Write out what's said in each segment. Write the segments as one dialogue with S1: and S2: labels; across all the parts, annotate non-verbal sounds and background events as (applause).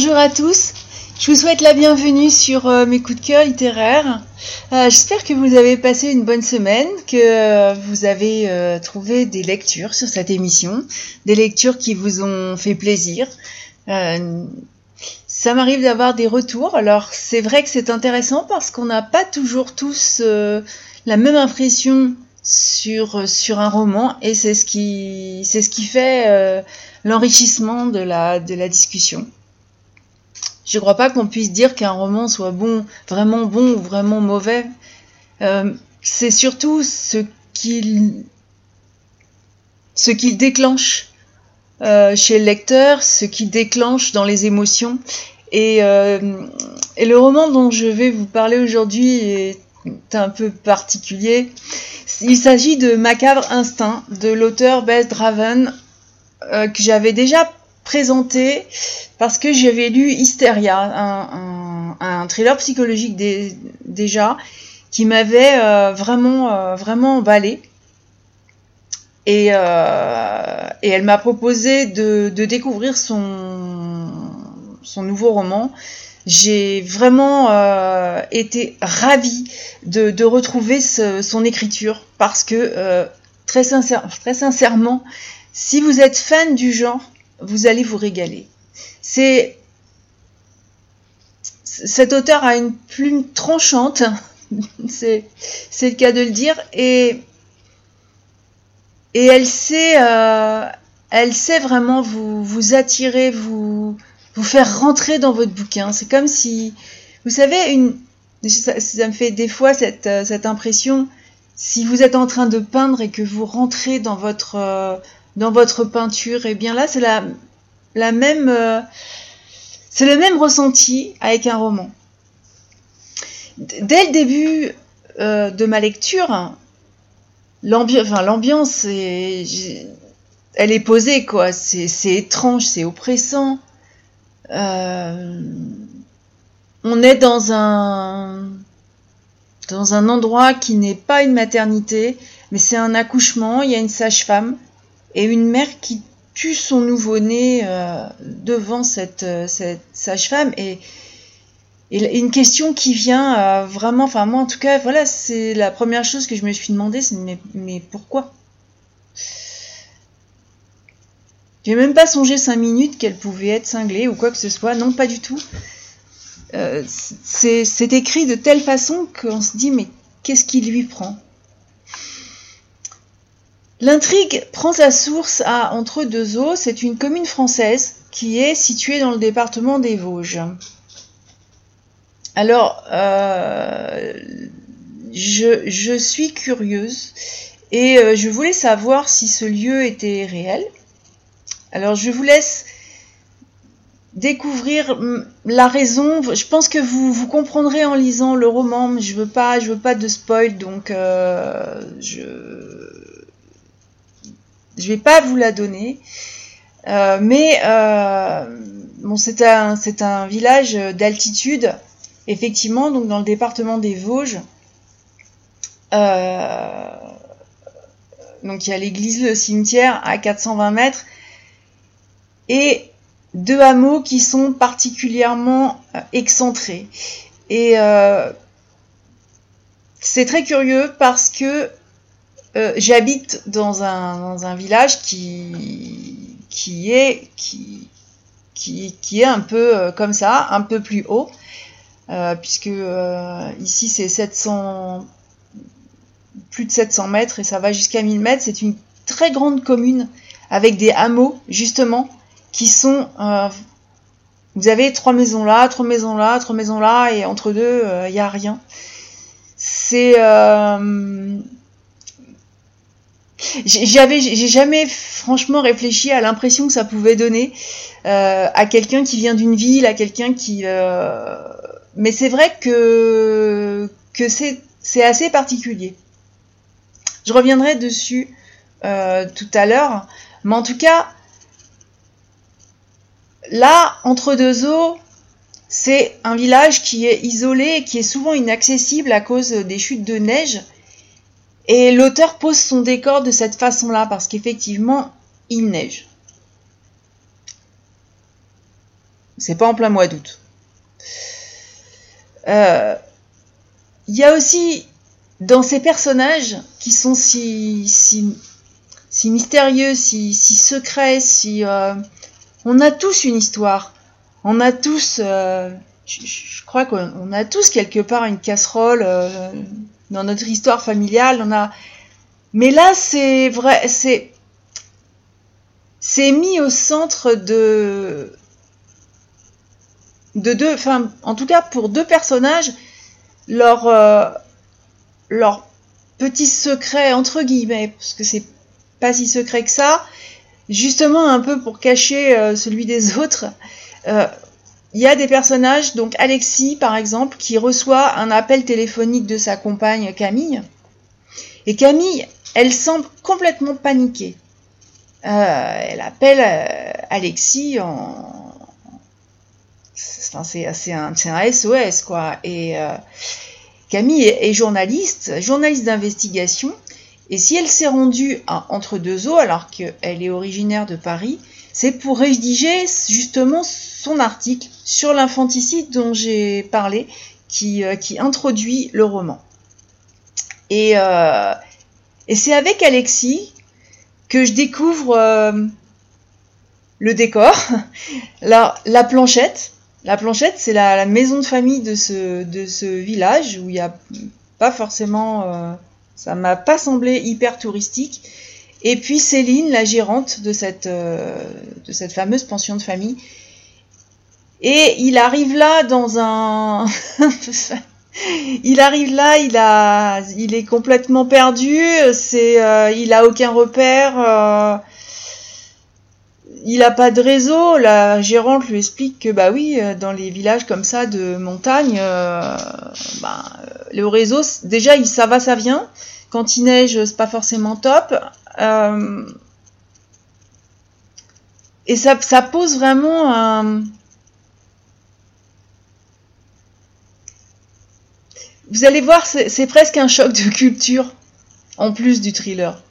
S1: Bonjour à tous, je vous souhaite la bienvenue sur euh, mes coups de cœur littéraires. Euh, J'espère que vous avez passé une bonne semaine, que euh, vous avez trouvé des lectures sur cette émission, des lectures qui vous ont fait plaisir. Ça m'arrive d'avoir des retours, alors c'est vrai que c'est intéressant parce qu'on n'a pas toujours tous la même impression sur, sur un roman et c'est ce qui, ce qui fait l'enrichissement de la, de la discussion. Je ne crois pas qu'on puisse dire qu'un roman soit bon, vraiment bon ou vraiment mauvais. Euh, c'est surtout ce qu'il ce qu'il déclenche euh, chez le lecteur, ce qu'il déclenche dans les émotions. Et, euh, et le roman dont je vais vous parler aujourd'hui est un peu particulier. Il s'agit de Macabre Instinct de l'auteur Bess Draven que j'avais déjà présenté parce que j'avais lu Hysteria, un, thriller psychologique dé, déjà, qui m'avait euh, vraiment, euh, vraiment emballé. Et, euh, et elle m'a proposé de, découvrir son, son nouveau roman. J'ai vraiment été ravie de, retrouver son écriture parce que très, sincère, très sincèrement, si vous êtes fan du genre, vous allez vous régaler. C'est cet auteur a une plume tranchante, (laughs) c'est le cas de le dire, et et elle sait, euh, elle sait vraiment vous attirer, vous faire rentrer dans votre bouquin. C'est comme si, vous savez, ça, me fait des fois cette, euh, cette impression, si vous êtes en train de peindre et que vous rentrez dans votre euh, dans votre peinture, et eh bien là c'est la la même euh, c'est le même ressenti avec un roman. Dès le début euh, de ma lecture, l'ambiance, elle est posée, quoi. C'est, c'est étrange, c'est oppressant. Euh, on est dans un dans un endroit qui n'est pas une maternité, mais c'est un accouchement. Il y a une sage-femme et une mère qui tue son nouveau-né euh, devant cette, euh, cette sage-femme. Et, une question qui vient euh, vraiment, enfin moi en tout cas, voilà, c'est la première chose que je me suis demandé, c'est mais, mais pourquoi? J'ai même pas songé cinq minutes qu'elle pouvait être cinglée ou quoi que ce soit, non pas du tout. C'est écrit de telle façon qu'on se dit mais qu'est-ce qui lui prend? L'intrigue prend sa source à Entre deux eaux, c'est une commune française qui est située dans le département des Vosges. Alors, euh, je, suis curieuse et euh, je voulais savoir si ce lieu était réel. Alors, je vous laisse découvrir la raison. Je pense que vous, comprendrez en lisant le roman, mais je veux veux pas de spoil, donc euh, je je vais pas vous la donner. Euh, mais euh, bon, c'est un, village d'altitude, effectivement, donc dans le département des Vosges. Euh, donc il y a l'église, le cimetière à 420 mètres et deux hameaux qui sont particulièrement excentrés. Et c'est très curieux parce que euh, j'habite dans un, dans un village qui, qui, est, qui, qui, qui est un peu euh, comme ça, un peu plus haut, euh, puisque ici c'est 700, plus de 700 mètres et ça va jusqu'à 1000 mètres. C'est une très grande commune avec des hameaux, justement, qui sont. Vous avez trois maisons là, trois maisons là, trois maisons là, et entre deux, il n'y a rien. C'est j'avais j'ai jamais franchement réfléchi à l'impression que ça pouvait donner euh, à quelqu'un qui vient d'une ville à quelqu'un qui euh... mais c'est vrai que que c'est c'est assez particulier. Je reviendrai dessus euh, tout à l'heure mais en tout cas là entre deux eaux c'est un village qui est isolé et qui est souvent inaccessible à cause des chutes de neige et l'auteur pose son décor de cette façon-là, parce qu'effectivement, il neige. C'est pas en plein mois d'août. Euh, il y a aussi dans ces personnages qui sont si, mystérieux, si, si secrets, si euh, on a tous une histoire, on a tous, euh, je, crois qu'on a tous quelque part une casserole euh, dans notre histoire familiale, on a, mais là c'est vrai, c'est c'est mis au centre de de deux, enfin en tout cas pour deux personnages, leur leur petit secret entre guillemets, parce que c'est pas si secret que ça, justement un peu pour cacher euh, celui des autres. Euh, il y a des personnages, donc Alexis par exemple, qui reçoit un appel téléphonique de sa compagne Camille. Et Camille, elle semble complètement paniquée. Euh, elle appelle Alexis en. C'est un, un, SOS, quoi. Et Camille est, journaliste, journaliste d'investigation, et si elle s'est rendue à Entre deux eaux, alors qu'elle est originaire de Paris, c'est pour rédiger justement son article sur l'infanticide dont j'ai parlé, qui, euh, introduit le roman. Et, euh, et c'est avec Alexis que je découvre euh, le décor, (laughs) la, la planchette, la planchette, c'est la, maison de famille de ce, village où il n'y a pas forcément. Ça m'a pas semblé hyper touristique. Et puis Céline, la gérante de cette fameuse pension de famille. Et il arrive là dans un. (laughs) il arrive là, il a, il est complètement perdu. C'est, euh, il a aucun repère il n'a pas de réseau. La gérante lui explique que bah oui, euh, dans les villages comme ça de montagne, euh, bah, euh, le réseau déjà ça va, ça vient. Quand il neige, c'est pas forcément top. et ça, ça pose vraiment un. Vous allez voir, c'est presque un choc de culture en plus du thriller.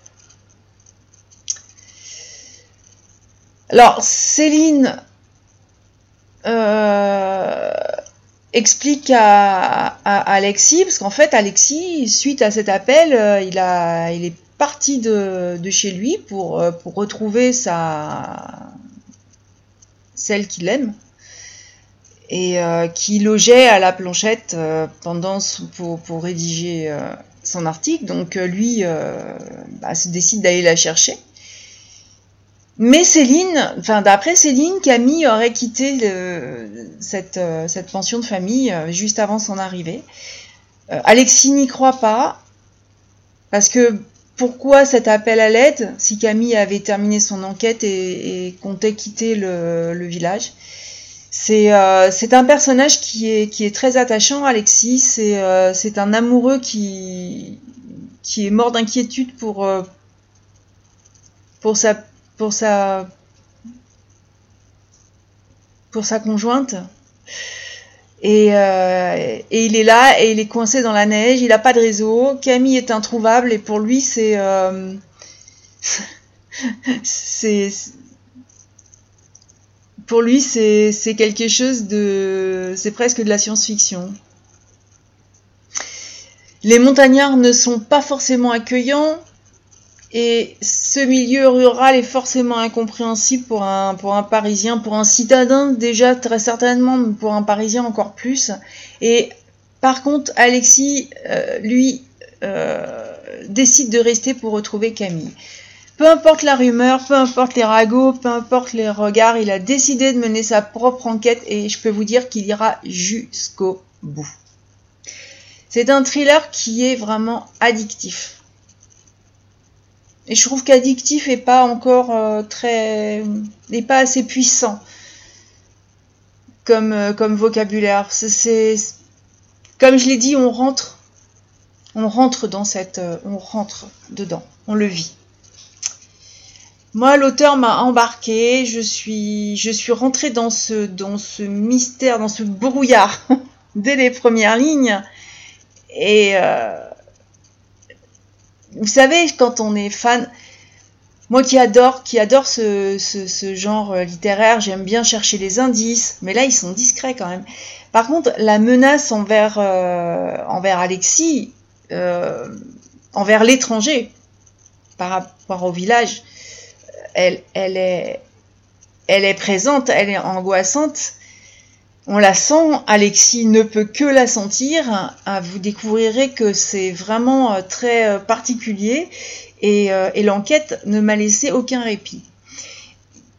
S1: Alors, Céline euh, explique à, Alexis, parce qu'en fait, Alexis, suite à cet appel, euh, il, est parti de, chez lui pour, euh, pour retrouver sa, celle qu'il aime et qui logeait à la planchette pendant pour, pour, rédiger son article. Donc lui bah, se décide d'aller la chercher. Mais Céline, enfin d'après Céline, Camille aurait quitté cette, euh, cette, pension de famille euh, juste avant son arrivée. Euh, Alexis n'y croit pas, parce que pourquoi cet appel à l'aide si Camille avait terminé son enquête et, comptait quitter le, village? C'est un personnage qui est, qui est très attachant, Alexis. C'est un amoureux qui, qui est mort d'inquiétude pour, pour sa pour sa pour sa conjointe. Et, euh, et, il est là et il est coincé dans la neige, il n'a pas de réseau. Camille est introuvable et pour lui c'est euh, (laughs) c'est pour lui c'est quelque chose de c'est presque de la science-fiction. Les montagnards ne sont pas forcément accueillants, et ce milieu rural est forcément incompréhensible pour un, Parisien, pour un citadin déjà très certainement, mais pour un Parisien encore plus. Et par contre, Alexis, euh, lui, euh, décide de rester pour retrouver Camille. Peu importe la rumeur, peu importe les ragots, peu importe les regards, il a décidé de mener sa propre enquête et je peux vous dire qu'il ira jusqu'au bout. C'est un thriller qui est vraiment addictif. Et je trouve qu'addictif est pas encore euh, très. n'est pas assez puissant comme, euh, vocabulaire. Comme je l'ai dit, on rentre. On rentre dans cette. Euh, on rentre dedans. On le vit. Moi, l'auteur m'a embarqué. Je suis, je suis rentrée dans ce, dans ce mystère, dans ce brouillard (laughs) dès les premières lignes. Et vous savez, quand on est fan, moi qui adore, qui adore ce, ce, genre euh, littéraire, j'aime bien chercher les indices, mais là ils sont discrets quand même. Par contre, la menace envers, euh, envers Alexis, euh, envers l'étranger, par rapport au village, elle, est, présente, elle est angoissante. On la sent, Alexis ne peut que la sentir. Vous découvrirez que c'est vraiment très particulier euh, et, l'enquête ne m'a laissé aucun répit.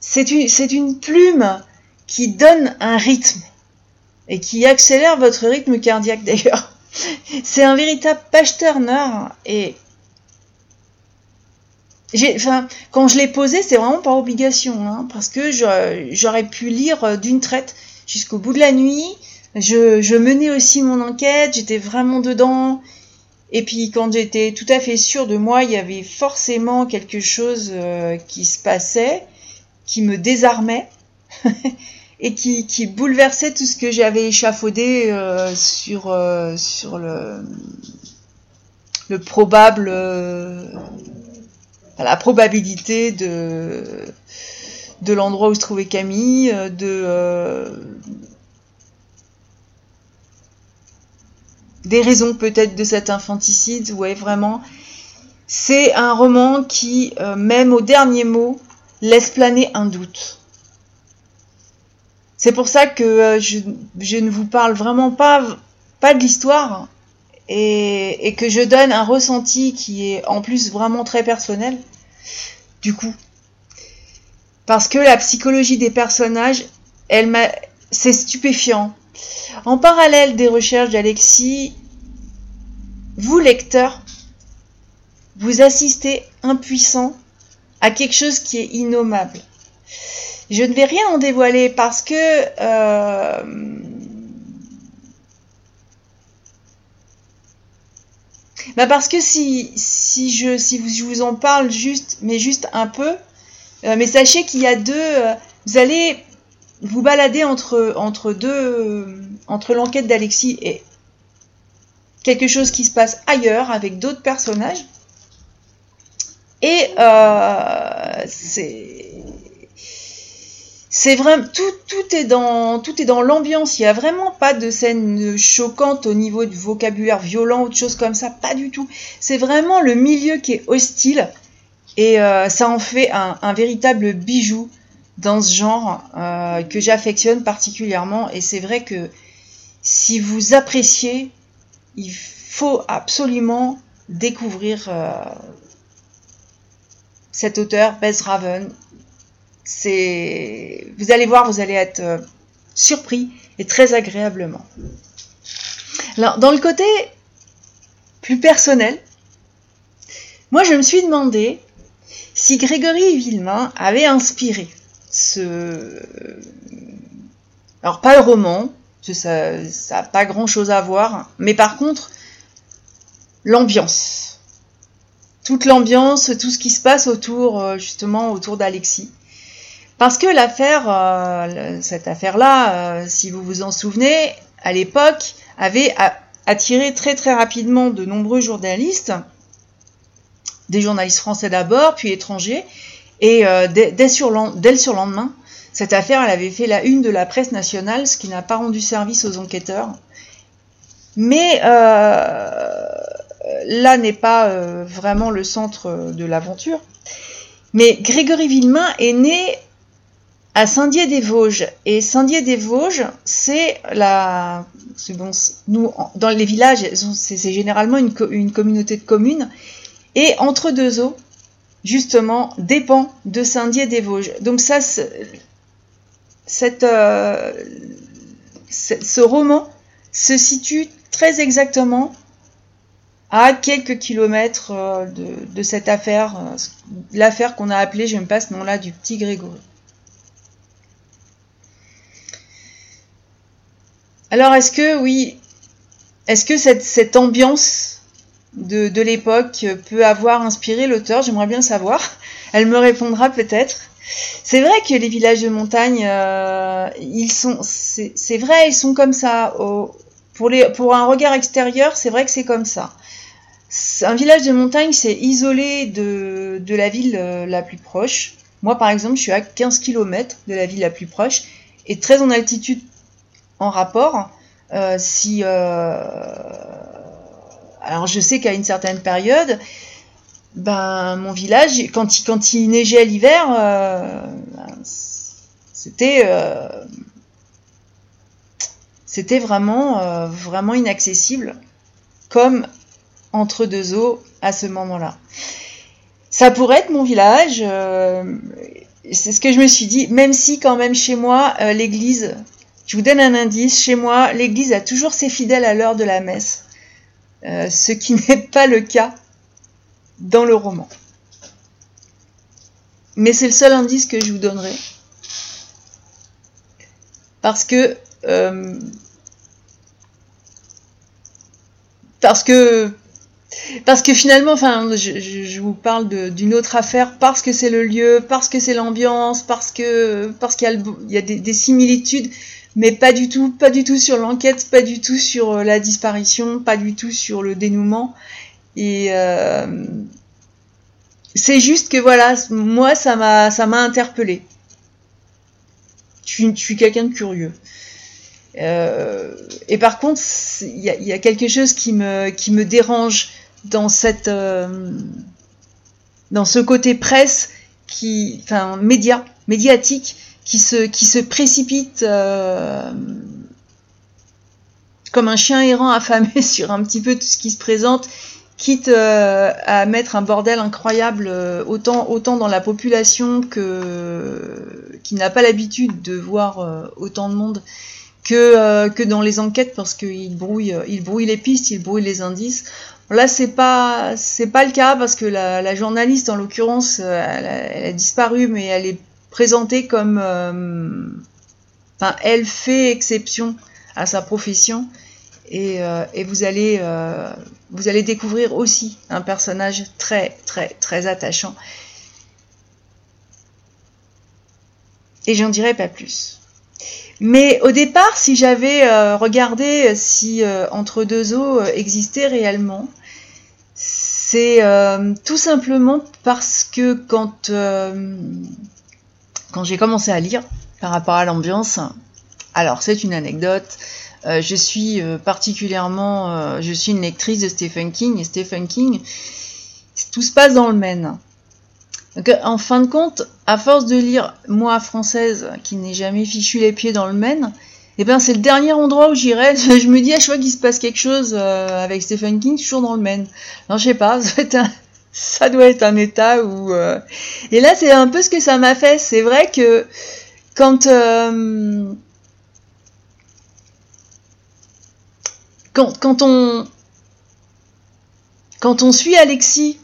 S1: C'est une, une plume qui donne un rythme et qui accélère votre rythme cardiaque d'ailleurs. (laughs) C'est un véritable page-turner et enfin, quand je l'ai posé, c'est vraiment par obligation, hein, parce que j'aurais pu lire d'une traite jusqu'au bout de la nuit. Je, je menais aussi mon enquête, j'étais vraiment dedans. Et puis quand j'étais tout à fait sûre de moi, il y avait forcément quelque chose euh, qui se passait, qui me désarmait (laughs) et qui, qui, bouleversait tout ce que j'avais échafaudé euh, sur, euh, sur le, le probable, la probabilité de, de l'endroit où se trouvait Camille, de des raisons peut-être de cet infanticide. Ouais, vraiment. C'est un roman qui, euh, même au dernier mot, laisse planer un doute. C'est pour ça que euh, je, ne vous parle vraiment pas, pas de l'histoire et, que je donne un ressenti qui est en plus vraiment très personnel. Du coup, parce que la psychologie des personnages, elle c'est stupéfiant. En parallèle des recherches d'Alexis, vous, lecteur, vous assistez impuissant à quelque chose qui est innommable. Je ne vais rien en dévoiler parce que euh, bah parce que si, si, je, si vous, je vous en parle juste, mais juste un peu, euh, mais sachez qu'il y a deux, euh, vous allez vous balader entre, entre deux, entre l'enquête d'Alexis et quelque chose qui se passe ailleurs avec d'autres personnages. Et euh, c'est c'est tout, tout est dans tout est dans l'ambiance. Il n'y a vraiment pas de scène choquante au niveau du vocabulaire violent ou de choses comme ça, pas du tout. C'est vraiment le milieu qui est hostile et euh, ça en fait un, véritable bijou dans ce genre euh, que j'affectionne particulièrement. Et c'est vrai que si vous appréciez, il faut absolument découvrir euh, cet auteur, Bess Raven. Vous allez voir, vous allez être euh, surpris et très agréablement. Dans le côté plus personnel, moi je me suis demandé si Grégory Villemain avait inspiré ce. Alors, pas le roman, ça n'a pas grand chose à voir, mais par contre, l'ambiance. Toute l'ambiance, tout ce qui se passe autour, euh, justement, autour d'Alexis. Parce que l'affaire, euh, cette affaire-là, euh, si vous vous en souvenez, à l'époque, avait attiré très très rapidement de nombreux journalistes, des journalistes français d'abord, puis étrangers, et dès, dès, sur le surlendemain, cette affaire, elle avait fait la une de la presse nationale, ce qui n'a pas rendu service aux enquêteurs. Mais là n'est pas euh, vraiment le centre euh, de l'aventure. Mais Grégory Villemain est né Saint-Dié-des-Vosges. Et Saint-Dié-des-Vosges, c'est la. Nous, dans les villages, c'est généralement une, communauté de communes. Et entre deux eaux, justement, dépend de Saint-Dié-des-Vosges. Donc, ça, cette, euh, ce roman se situe très exactement à quelques kilomètres euh, de, cette affaire, euh, l'affaire qu'on a appelée, j'aime pas ce nom-là, du petit Grégory. Alors est-ce que oui, est-ce que cette, ambiance de, l'époque peut avoir inspiré l'auteur? J'aimerais bien savoir. (laughs) Elle me répondra peut-être. C'est vrai que les villages de montagne, euh, ils sont, c'est vrai, ils sont comme ça. pour, un regard extérieur, c'est vrai que c'est comme ça. Un village de montagne, c'est isolé de, de, la ville la plus proche. Moi, par exemple, je suis à 15 km de la ville la plus proche et très en altitude en rapport. Euh, si, euh, alors, je sais qu'à une certaine période, ben, mon village, quand il, quand il neigeait l'hiver, euh, c'était c'était vraiment, vraiment inaccessible, comme entre deux eaux à ce moment-là. Ça pourrait être mon village, c'est ce que je me suis dit, même si quand même chez moi, l'église, je vous donne un indice, chez moi, l'église a toujours ses fidèles à l'heure de la messe, ce qui (laughs) n'est pas le cas dans le roman. Mais c'est le seul indice que je vous donnerai. Parce que. Euh, parce que. Parce que finalement, enfin, je, vous parle d'une autre affaire parce que c'est le lieu, parce que c'est l'ambiance, parce parce qu'il y a, des, similitudes, mais pas du tout, pas du tout sur l'enquête, pas du tout sur euh, la disparition, pas du tout sur le dénouement. Et euh, c'est juste que voilà, moi ça m'a ça m'a interpellé. Je suis, quelqu'un de curieux. Euh, et par contre, il y, a quelque chose qui me qui me dérange dans cette dans ce côté presse qui enfin média médiatique qui se qui se précipite comme un chien errant affamé (laughs) sur un petit peu tout ce qui se présente quitte euh, à mettre un bordel incroyable euh, autant, autant dans la population que qui n'a pas l'habitude de voir euh, autant de monde que, que dans les enquêtes parce qu'il brouille, il brouille les pistes, il brouille les indices. Là, c'est pas c'est pas le cas parce que la, journaliste, en l'occurrence, elle, a disparu, mais elle est présentée comme, enfin, elle fait exception à sa profession et, et vous allez vous allez découvrir aussi un personnage très très très attachant. Et j'en dirai pas plus. Mais au départ, si j'avais euh, regardé si euh, Entre deux eaux euh, existait réellement, c'est tout simplement parce que quand, quand j'ai commencé à lire par rapport à l'ambiance, alors c'est une anecdote, euh, je suis euh, particulièrement, euh, je suis une lectrice de Stephen King et Stephen King, tout se passe dans le Maine. Donc, en fin de compte, à force de lire moi française qui n'ai jamais fichu les pieds dans le Maine, eh ben c'est le dernier endroit où j'irai. (laughs) Je me dis à chaque fois qu'il se passe quelque chose avec Stephen King, toujours dans le Maine. Non, je sais pas, (laughs) ça doit être un, état où. Et là, c'est un peu ce que ça m'a fait. C'est vrai que quand quand, on, quand on suit Alexis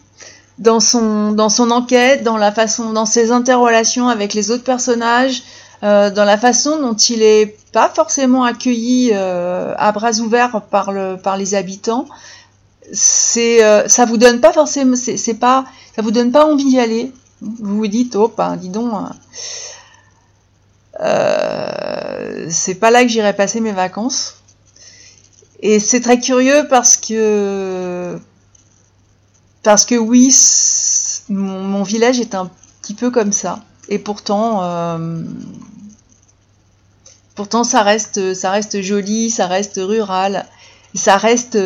S1: dans son, dans son enquête, dans la façon, dans ses interrelations avec les autres personnages, euh, dans la façon dont il est pas forcément accueilli euh, à bras ouverts par, le, par les habitants, c'est, euh, ça vous donne pas forcément, c'est, pas, ça vous donne pas envie d'y aller. Vous vous dites, oh, ben, dis donc, c'est pas là que j'irai passer mes vacances. Et c'est très curieux parce que parce que oui, mon, village est un petit peu comme ça. Et pourtant, euh, pourtant ça reste, ça reste joli, ça reste rural, ça reste.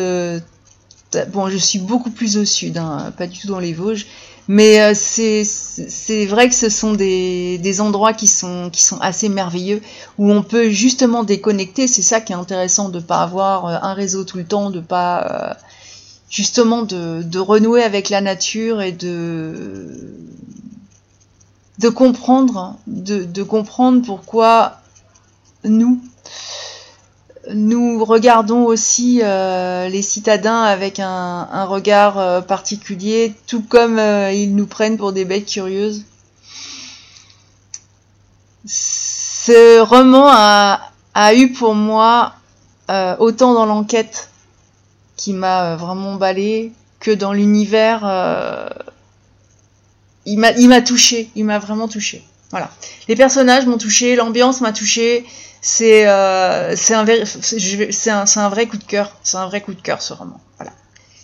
S1: Bon, je suis beaucoup plus au sud, hein, pas du tout dans les Vosges, mais euh, c'est vrai que ce sont des, des, endroits qui sont, qui sont assez merveilleux, où on peut justement déconnecter. C'est ça qui est intéressant de ne pas avoir euh, un réseau tout le temps, de pas euh, justement de, de, renouer avec la nature et de, de comprendre, de comprendre pourquoi nous, nous regardons aussi euh, les citadins avec un, regard euh, particulier, tout comme euh, ils nous prennent pour des bêtes curieuses. Ce roman a, eu pour moi, autant dans l'enquête qui m'a vraiment emballé, que dans l'univers, il m'a touché, il m'a vraiment touché. Voilà. Les personnages m'ont touché, l'ambiance m'a touché, c'est euh, un, un, vrai coup de cœur. C'est un vrai coup de cœur ce roman. Voilà.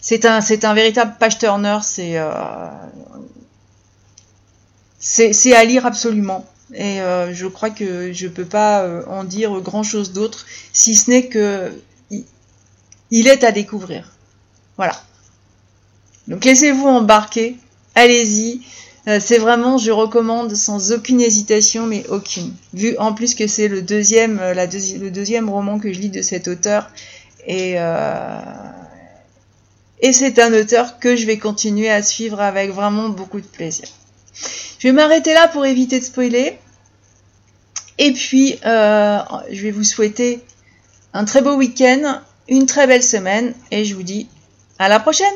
S1: c'est un, c'est véritable page turner. C'est, euh, c'est, à lire absolument. Et euh, je crois que je peux pas en dire grand chose d'autre, si ce n'est que il est à découvrir. Voilà. Donc laissez-vous embarquer, allez-y. C'est vraiment, je recommande sans aucune hésitation, mais aucune. Vu en plus que c'est le deuxième, la le deuxième roman que je lis de cet auteur, et et c'est un auteur que je vais continuer à suivre avec vraiment beaucoup de plaisir. Je vais m'arrêter là pour éviter de spoiler. Et puis, euh, je vais vous souhaiter un très beau week-end, une très belle semaine, et je vous dis à la prochaine